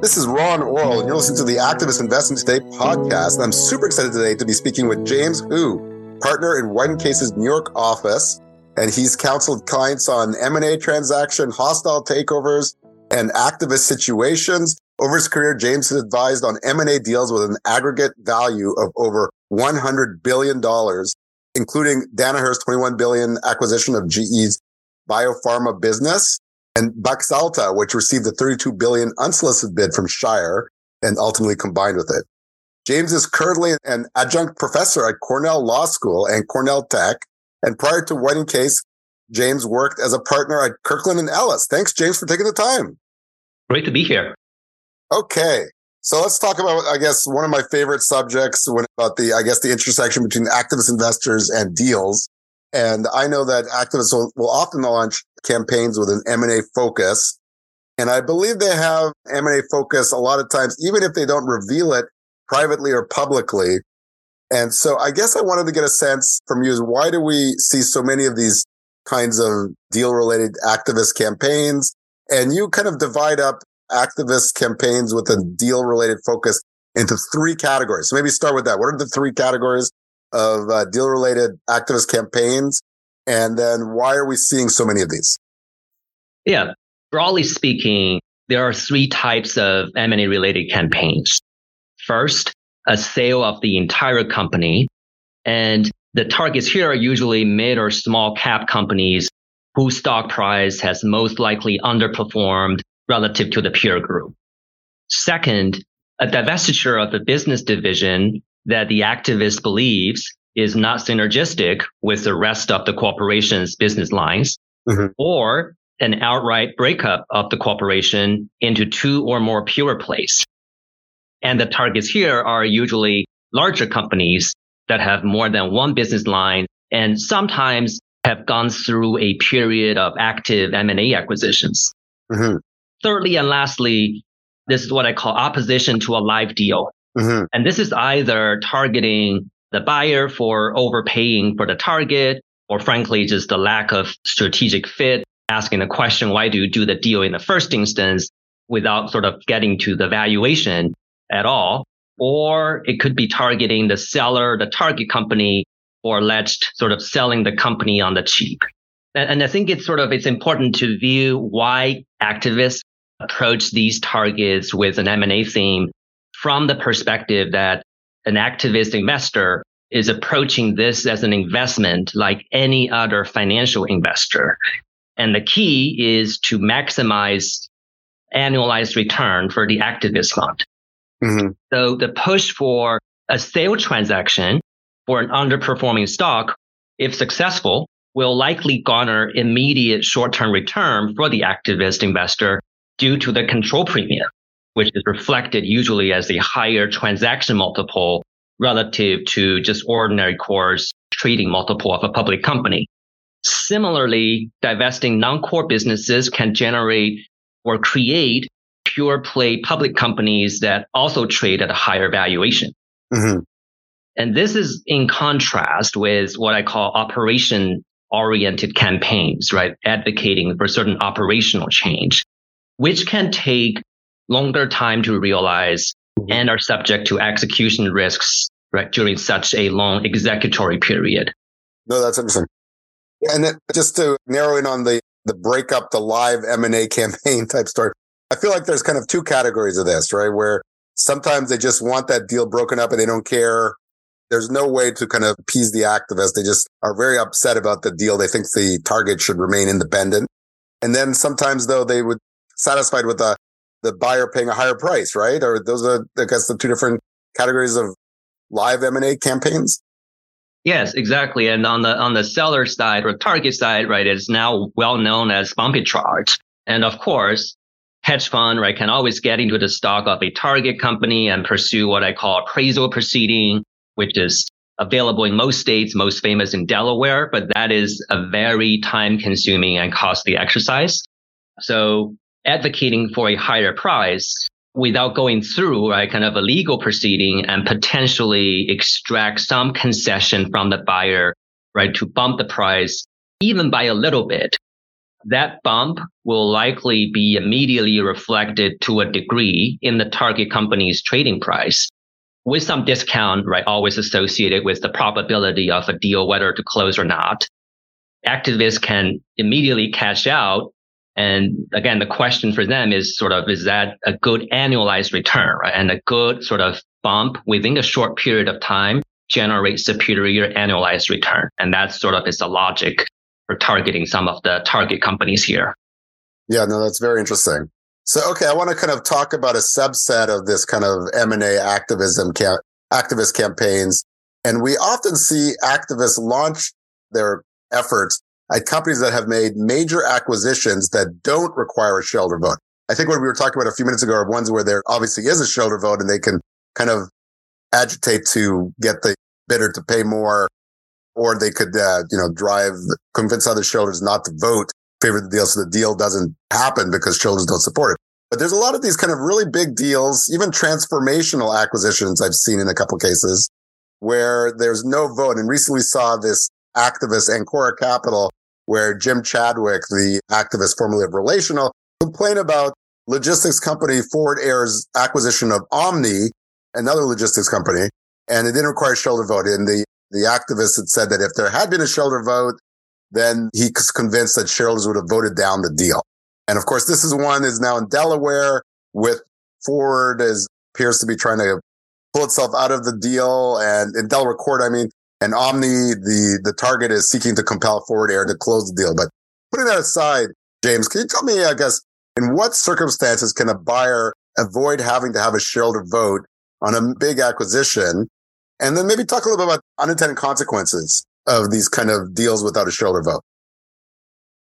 This is Ron Orol, and you're listening to the Activist Investment Today podcast. I'm super excited today to be speaking with James Hu, partner in and Case's New York office, and he's counseled clients on M&A transaction, hostile takeovers, and activist situations. Over his career, James has advised on M&A deals with an aggregate value of over $100 billion, including Danaher's 21 billion acquisition of GE's biopharma business and Baxalta, which received a 32 billion unsolicited bid from Shire and ultimately combined with it. James is currently an adjunct professor at Cornell Law School and Cornell Tech. And prior to and Case, James worked as a partner at Kirkland and Ellis. Thanks, James, for taking the time. Great to be here. Okay. So let's talk about, I guess, one of my favorite subjects when about the, I guess, the intersection between activist investors and deals. And I know that activists will, will often launch campaigns with an M&A focus. And I believe they have M&A focus a lot of times, even if they don't reveal it privately or publicly. And so I guess I wanted to get a sense from you is why do we see so many of these kinds of deal related activist campaigns? And you kind of divide up activist campaigns with a deal related focus into three categories. So maybe start with that. What are the three categories of uh, deal related activist campaigns? And then why are we seeing so many of these? Yeah, broadly speaking, there are three types of M&A related campaigns. First, a sale of the entire company. And the targets here are usually mid or small cap companies whose stock price has most likely underperformed relative to the peer group. Second, a divestiture of the business division that the activist believes is not synergistic with the rest of the corporation's business lines, mm-hmm. or an outright breakup of the corporation into two or more pure plays. And the targets here are usually larger companies that have more than one business line and sometimes have gone through a period of active M&A acquisitions. Mm-hmm. Thirdly and lastly, this is what I call opposition to a live deal. Mm-hmm. And this is either targeting the buyer for overpaying for the target, or frankly, just the lack of strategic fit, asking the question, why do you do the deal in the first instance without sort of getting to the valuation at all? Or it could be targeting the seller, the target company, or alleged sort of selling the company on the cheap. And, I think it's sort of, it's important to view why activists approach these targets with an M&A theme from the perspective that an activist investor is approaching this as an investment like any other financial investor. And the key is to maximize annualized return for the activist fund. Mm-hmm. So the push for a sale transaction for an underperforming stock, if successful, will likely garner immediate short-term return for the activist investor due to the control premium which is reflected usually as a higher transaction multiple relative to just ordinary course trading multiple of a public company. Similarly, divesting non-core businesses can generate or create pure play public companies that also trade at a higher valuation. Mm-hmm. And this is in contrast with what I call operation oriented campaigns, right? Advocating for certain operational change, which can take longer time to realize mm-hmm. and are subject to execution risks right during such a long executory period. No, that's interesting. And then just to narrow in on the the breakup, the live M and A campaign type story, I feel like there's kind of two categories of this, right? Where sometimes they just want that deal broken up and they don't care. There's no way to kind of appease the activists. They just are very upset about the deal. They think the target should remain independent. And then sometimes though they would satisfied with a the buyer paying a higher price, right? Or those are, I guess, the two different categories of live M&A campaigns? Yes, exactly. And on the on the seller side or target side, right, it's now well known as bumpitrage. And of course, hedge fund, right, can always get into the stock of a target company and pursue what I call appraisal proceeding, which is available in most states, most famous in Delaware, but that is a very time consuming and costly exercise. So advocating for a higher price without going through right, kind of a legal proceeding and potentially extract some concession from the buyer, right, to bump the price even by a little bit that bump will likely be immediately reflected to a degree in the target company's trading price with some discount, right? Always associated with the probability of a deal, whether to close or not. Activists can immediately cash out. And again, the question for them is sort of, is that a good annualized return, right? And a good sort of bump within a short period of time generates superior annualized return. And that's sort of is the logic for targeting some of the target companies here. Yeah, no, that's very interesting. So, okay, I want to kind of talk about a subset of this kind of M&A activism, activist campaigns. And we often see activists launch their efforts at companies that have made major acquisitions that don't require a shareholder vote. I think what we were talking about a few minutes ago are ones where there obviously is a shareholder vote and they can kind of agitate to get the bidder to pay more, or they could, uh, you know, drive, convince other shareholders not to vote, favor the deal so the deal doesn't happen because shareholders don't support it. But there's a lot of these kind of really big deals, even transformational acquisitions I've seen in a couple cases where there's no vote. And recently saw this activist, Ancora Capital, where Jim Chadwick, the activist formerly of Relational, complained about logistics company Forward Air's acquisition of Omni, another logistics company, and it didn't require a shareholder vote. And the, the activist had said that if there had been a shareholder vote, then he's convinced that shareholders would have voted down the deal. And of course, this is one is now in Delaware with Ford is appears to be trying to pull itself out of the deal. And in Delaware court, I mean, and Omni, the, the target is seeking to compel Forward Air to close the deal. But putting that aside, James, can you tell me, I guess, in what circumstances can a buyer avoid having to have a shareholder vote on a big acquisition? And then maybe talk a little bit about unintended consequences of these kind of deals without a shareholder vote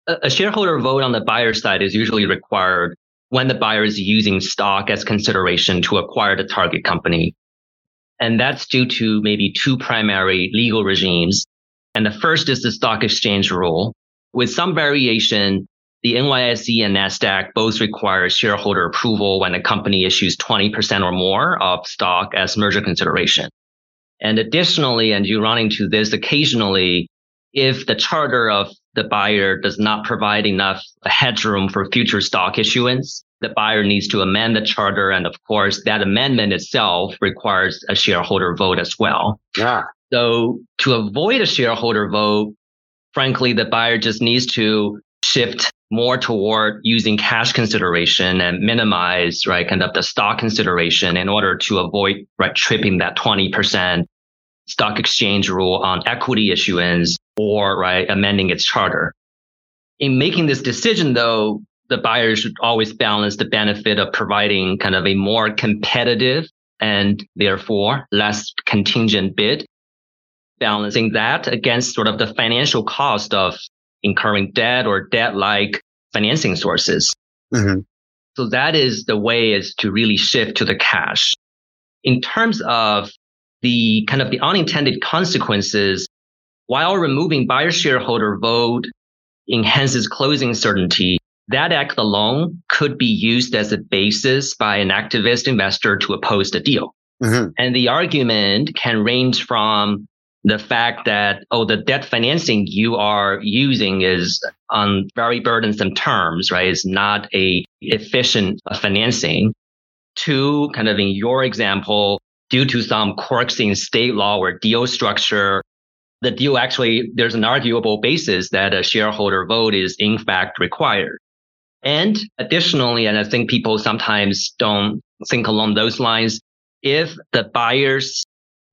a shareholder vote on the buyer side is usually required when the buyer is using stock as consideration to acquire the target company. And that's due to maybe two primary legal regimes. And the first is the stock exchange rule. With some variation, the NYSE and NASDAQ both require shareholder approval when a company issues 20% or more of stock as merger consideration. And additionally, and you run into this occasionally, if the charter of the buyer does not provide enough uh, headroom for future stock issuance, the buyer needs to amend the charter. And of course, that amendment itself requires a shareholder vote as well. Yeah. So to avoid a shareholder vote, frankly, the buyer just needs to shift more toward using cash consideration and minimize, right, kind of the stock consideration in order to avoid, right, tripping that 20% stock exchange rule on equity issuance or right amending its charter. In making this decision, though, the buyer should always balance the benefit of providing kind of a more competitive and therefore less contingent bid, balancing that against sort of the financial cost of incurring debt or debt-like financing sources. Mm-hmm. So that is the way is to really shift to the cash. In terms of the kind of the unintended consequences, while removing buyer shareholder vote enhances closing certainty, that act alone could be used as a basis by an activist investor to oppose the deal. Mm-hmm. And the argument can range from the fact that, oh, the debt financing you are using is on very burdensome terms, right? It's not a efficient financing to kind of in your example, due to some quirks in state law or deal structure, the deal actually, there's an arguable basis that a shareholder vote is in fact required. And additionally, and I think people sometimes don't think along those lines, if the buyer's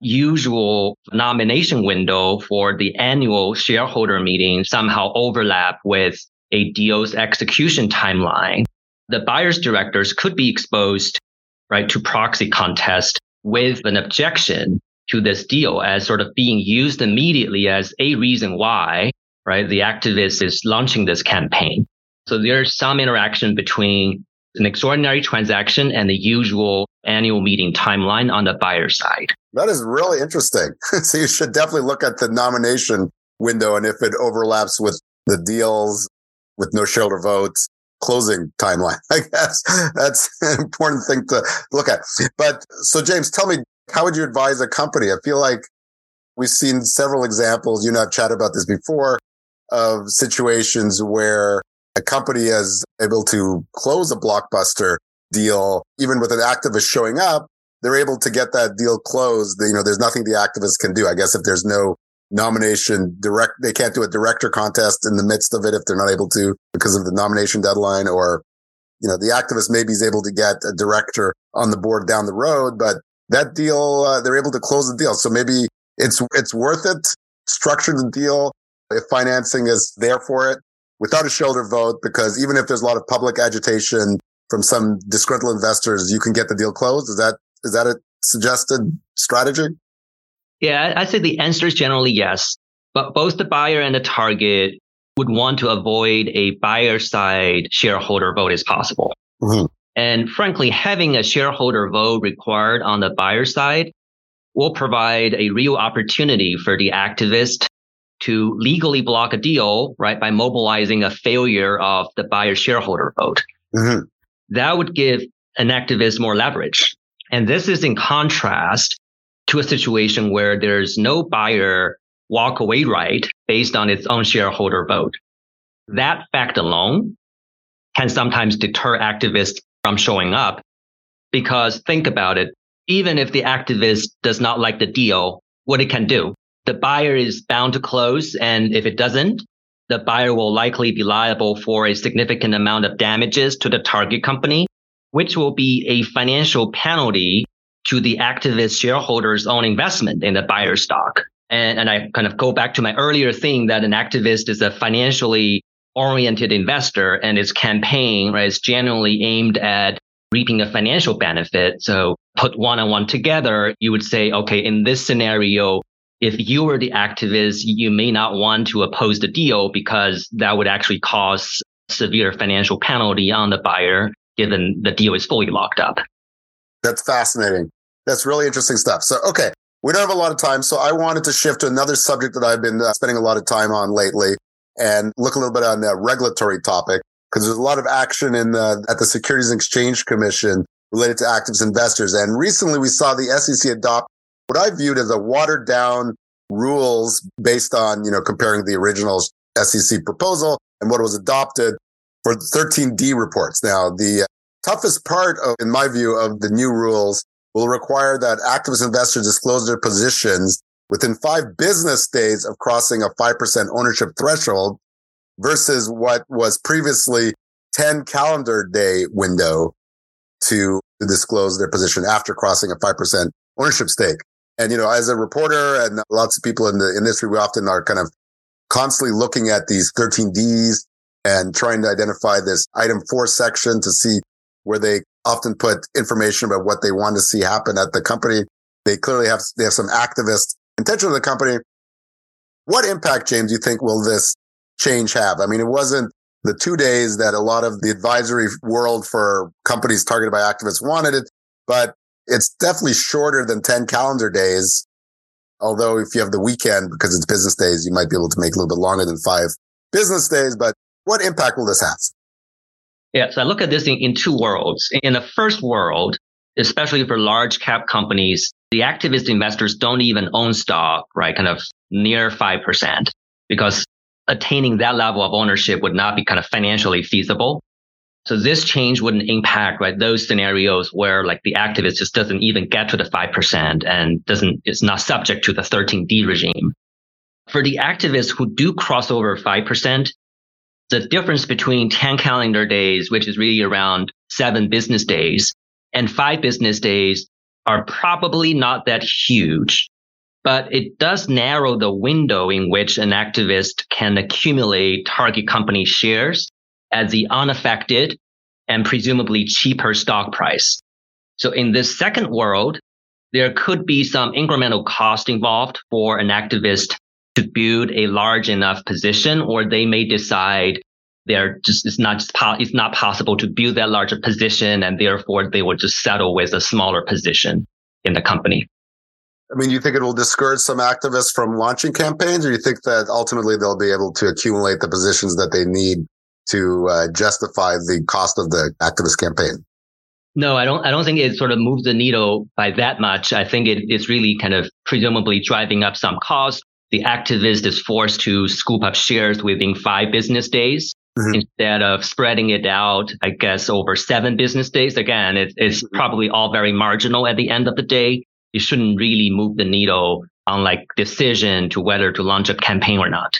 usual nomination window for the annual shareholder meeting somehow overlap with a deal's execution timeline, the buyer's directors could be exposed, right, to proxy contest with an objection to this deal as sort of being used immediately as a reason why, right, the activist is launching this campaign. So there's some interaction between an extraordinary transaction and the usual annual meeting timeline on the buyer side. That is really interesting. so you should definitely look at the nomination window and if it overlaps with the deals with no shareholder votes closing timeline. I guess that's an important thing to look at. But so, James, tell me, how would you advise a company? I feel like we've seen several examples. You know, I've chatted about this before of situations where a company is able to close a blockbuster deal, even with an activist showing up, they're able to get that deal closed. You know, there's nothing the activists can do. I guess if there's no nomination direct, they can't do a director contest in the midst of it if they're not able to because of the nomination deadline or, you know, the activist maybe is able to get a director on the board down the road, but that deal, uh, they're able to close the deal. So maybe it's, it's worth it. Structure the deal if financing is there for it without a shoulder vote, because even if there's a lot of public agitation from some disgruntled investors, you can get the deal closed. Is that is that a suggested strategy? Yeah, I say the answer is generally yes. But both the buyer and the target would want to avoid a buyer side shareholder vote as possible. Mm-hmm. And frankly, having a shareholder vote required on the buyer side will provide a real opportunity for the activist to legally block a deal, right, by mobilizing a failure of the buyer shareholder vote. Mm-hmm. That would give an activist more leverage. And this is in contrast to a situation where there's no buyer walk away right based on its own shareholder vote. That fact alone can sometimes deter activists from showing up because think about it. Even if the activist does not like the deal, what it can do, the buyer is bound to close. And if it doesn't, the buyer will likely be liable for a significant amount of damages to the target company which will be a financial penalty to the activist shareholders' own investment in the buyer stock. And, and I kind of go back to my earlier thing that an activist is a financially oriented investor and its campaign right, is generally aimed at reaping a financial benefit. So put one on one together, you would say, okay, in this scenario, if you were the activist, you may not want to oppose the deal because that would actually cause severe financial penalty on the buyer given the deal is fully locked up. That's fascinating. That's really interesting stuff. So, okay, we don't have a lot of time. So I wanted to shift to another subject that I've been uh, spending a lot of time on lately and look a little bit on the regulatory topic because there's a lot of action in the, at the Securities and Exchange Commission related to activist investors. And recently we saw the SEC adopt what I viewed as a watered down rules based on, you know, comparing the original SEC proposal and what was adopted for 13D reports. Now, the toughest part of, in my view, of the new rules will require that activist investors disclose their positions within five business days of crossing a 5% ownership threshold versus what was previously 10 calendar day window to, disclose their position after crossing a 5% ownership stake. And, you know, as a reporter and lots of people in the industry, we often are kind of constantly looking at these 13Ds and trying to identify this item four section to see where they often put information about what they want to see happen at the company. They clearly have, they have some activist intention of the company. What impact, James, do you think will this change have? I mean, it wasn't the two days that a lot of the advisory world for companies targeted by activists wanted it, but it's definitely shorter than 10 calendar days. Although if you have the weekend because it's business days, you might be able to make a little bit longer than five business days, but what impact will this have? Yeah, so I look at this in, in two worlds. In the first world, especially for large cap companies, the activist investors don't even own stock, right? Kind of near 5% because attaining that level of ownership would not be kind of financially feasible. So this change wouldn't impact, right? Those scenarios where like the activist just doesn't even get to the 5% and doesn't, is not subject to the 13D regime. For the activists who do cross over 5%, the difference between 10 calendar days, which is really around seven business days, and five business days are probably not that huge, but it does narrow the window in which an activist can accumulate target company shares at the unaffected and presumably cheaper stock price. So in this second world, there could be some incremental cost involved for an activist to build a large enough position, or they may decide they're just it's not just po- it's not possible to build that larger position, and therefore they will just settle with a smaller position in the company. I mean, you think it will discourage some activists from launching campaigns, or you think that ultimately they'll be able to accumulate the positions that they need to uh, justify the cost of the activist campaign? No, I don't. I don't think it sort of moves the needle by that much. I think it is really kind of presumably driving up some cost the activist is forced to scoop up shares within five business days. mm-hmm. instead of spreading it out, I guess, over seven business days. Again, it, it's mm-hmm. probably all very marginal at the end of the day. It shouldn't really move the needle on like decision to whether to launch a campaign or not.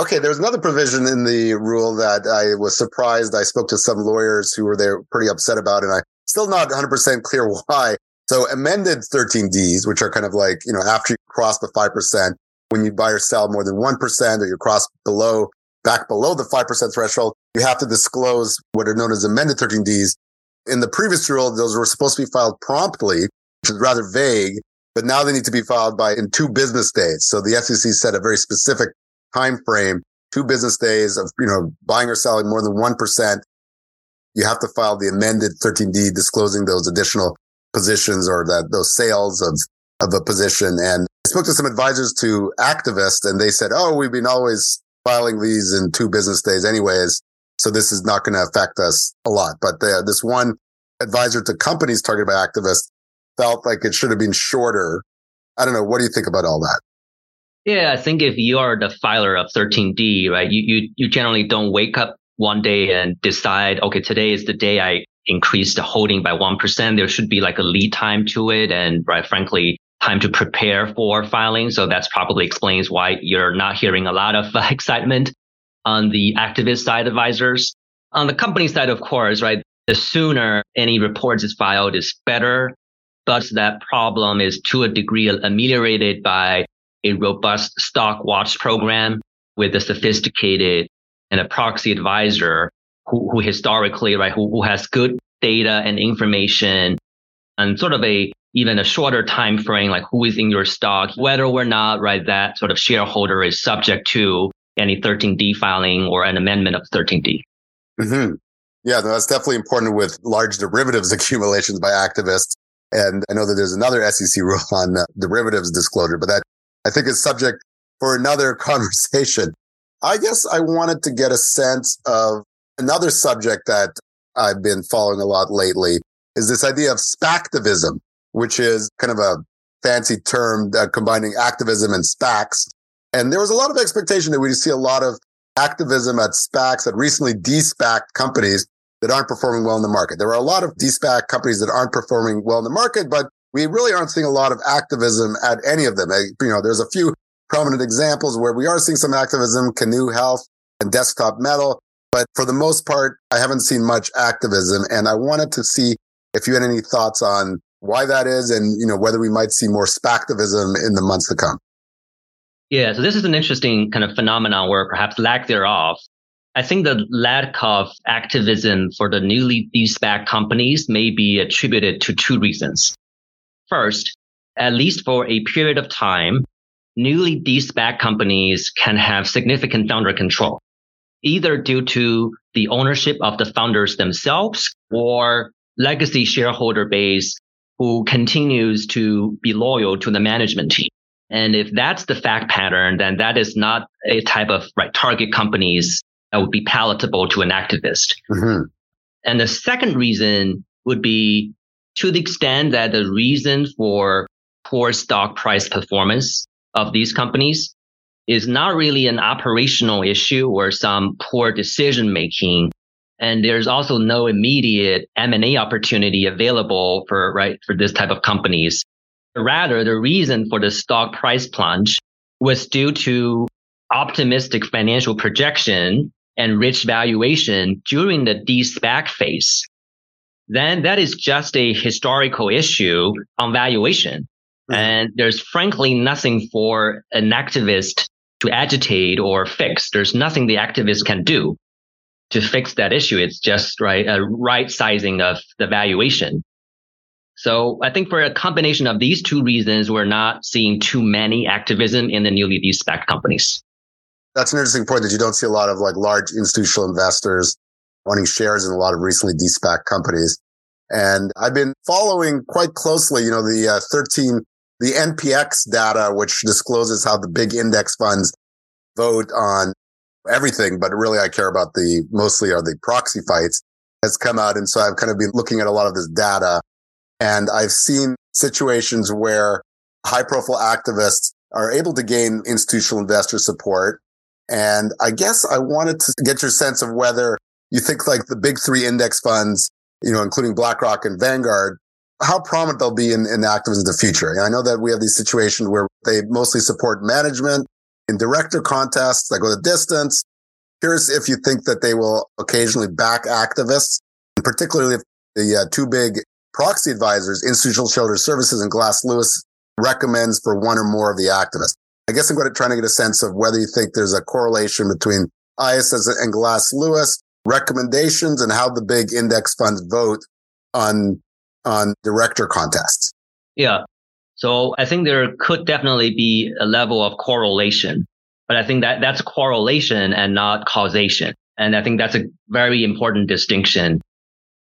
Okay, there's another provision in the rule that I was surprised. I spoke to some lawyers who were there pretty upset about, and I still not 100% clear why. So amended 13Ds, which are kind of like, you know, after you cross the 5%, when you buy or sell more than 1% or you cross below, back below the 5% threshold, you have to disclose what are known as amended 13Ds. In the previous rule, those were supposed to be filed promptly, which is rather vague, but now they need to be filed by in two business days. So the SEC set a very specific time frame, two business days of, you know, buying or selling more than 1%. You have to file the amended 13D disclosing those additional positions or that those sales of, of a position. And I spoke to some advisors to activists and they said, Oh, we've been always filing these in two business days anyways. So this is not going to affect us a lot. But the, this one advisor to companies targeted by activists felt like it should have been shorter. I don't know. What do you think about all that? Yeah, I think if you are the filer of 13D, right, you, you, you generally don't wake up one day and decide, okay, today is the day I increase the holding by 1%. There should be like a lead time to it. And right, frankly, time to prepare for filing. So that's probably explains why you're not hearing a lot of uh, excitement on the activist side advisors. On the company side, of course, right, the sooner any reports is filed is better. But that problem is to a degree ameliorated by a robust stock watch program with a sophisticated and a proxy advisor who, who historically, right, who, who has good data and information and sort of a even a shorter time frame, like who is in your stock, whether or not, right, that sort of shareholder is subject to any 13D filing or an amendment of 13D. Mm-hmm. Yeah, that's definitely important with large derivatives accumulations by activists. And I know that there's another SEC rule on uh, derivatives disclosure, but that I think is subject for another conversation. I guess I wanted to get a sense of another subject that I've been following a lot lately is this idea of SPACtivism, which is kind of a fancy term uh, combining activism and SPACs. And there was a lot of expectation that we'd see a lot of activism at SPACs that recently de-SPACed companies that aren't performing well in the market. There are a lot of de-SPAC companies that aren't performing well in the market, but we really aren't seeing a lot of activism at any of them. You know, there's a few prominent examples where we are seeing some activism, Cano Health and Desktop Metal. But for the most part, I haven't seen much activism. And I wanted to see if you had any thoughts on why that is and, you know, whether we might see more SPACtivism in the months to come. Yeah, so this is an interesting kind of phenomenon where perhaps lack thereof. I think the lack of activism for the newly de-SPAC companies may be attributed to two reasons. First, at least for a period of time, newly de-SPAC companies can have significant founder control, either due to the ownership of the founders themselves or legacy shareholder base who continues to be loyal to the management team. And if that's the fact pattern, then that is not a type of right target companies that would be palatable to an activist. Mm-hmm. And the second reason would be to the extent that the reason for poor stock price performance of these companies is not really an operational issue or some poor decision making. And there's also no immediate M&A opportunity available for, right, for this type of companies. Rather, the reason for the stock price plunge was due to optimistic financial projection and rich valuation during the de-SPAC phase then that is just a historical issue on valuation. Mm-hmm. And there's frankly nothing for an activist to agitate or fix. There's nothing the activist can do to fix that issue. It's just right, a right sizing of the valuation. So I think for a combination of these two reasons, we're not seeing too many activism in the newly de-SPAC companies. That's an interesting point that you don't see a lot of like large institutional investors owning shares in a lot of recently de-SPAC companies. And I've been following quite closely, you know, the uh, 13, the NPX data, which discloses how the big index funds vote on everything, but really I care about the mostly are the proxy fights has come out. And so I've kind of been looking at a lot of this data and I've seen situations where high profile activists are able to gain institutional investor support And I guess I wanted to get your sense of whether you think like the big three index funds, you know, including BlackRock and Vanguard, how prominent they'll be in, in activism in the future. And I know that we have these situations where they mostly support management in director contests that go the distance. Curious if you think that they will occasionally back activists, and particularly if the uh, two big proxy advisors, Institutional Shareholder Services and Glass Lewis, recommends for one or more of the activists. I guess I'm going to try to get a sense of whether you think there's a correlation between ISS and Glass Lewis recommendations and how the big index funds vote on on director contests. Yeah. So I think there could definitely be a level of correlation, but I think that that's correlation and not causation. And I think that's a very important distinction.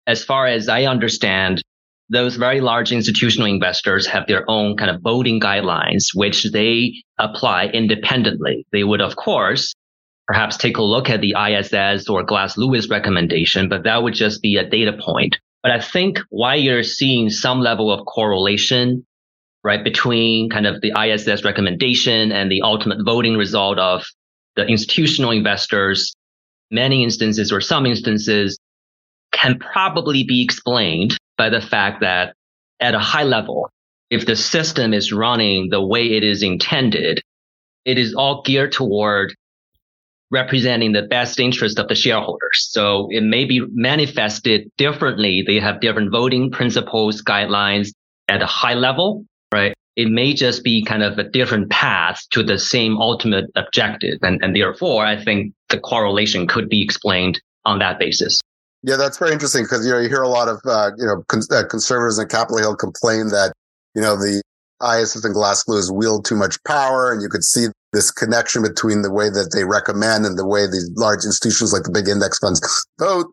As far as I understand, those very large institutional investors have their own kind of voting guidelines, which they apply independently. They would, of course, perhaps take a look at the ISS or Glass Lewis recommendation, but that would just be a data point. But I think why you're seeing some level of correlation, right, between kind of the ISS recommendation and the ultimate voting result of the institutional investors, many instances or some instances can probably be explained by the fact that at a high level, if the system is running the way it is intended, it is all geared toward representing the best interest of the shareholders. So it may be manifested differently. They have different voting principles, guidelines at a high level, right? It may just be kind of a different path to the same ultimate objective. And, and therefore, I think the correlation could be explained on that basis. Yeah, that's very interesting because you know you hear a lot of uh, you know con- uh, conservatives in Capitol Hill complain that you know the ISS and Glass Lewis wield too much power, and you could see this connection between the way that they recommend and the way these large institutions like the big index funds vote.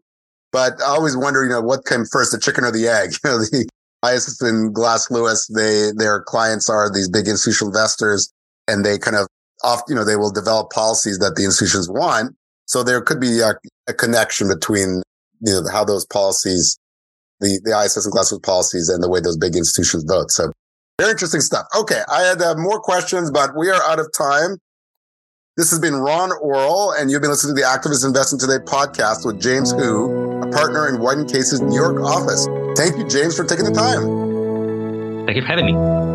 But I always wonder, you know, what came first, the chicken or the egg? You know, the ISS and Glass Lewis, they, their clients are these big institutional investors and they kind of off, you know, they will develop policies that the institutions want. So there could be a, a connection between, you know, how those policies, the, the ISS and Glass Lewis policies and the way those big institutions vote. So very interesting stuff. Okay. I had uh, more questions, but we are out of time. This has been Ron Orol, and you've been listening to the Activist Investing Today podcast with James Hu, a partner in White & Case's New York office. Thank you, James, for taking the time. Thank you for having me.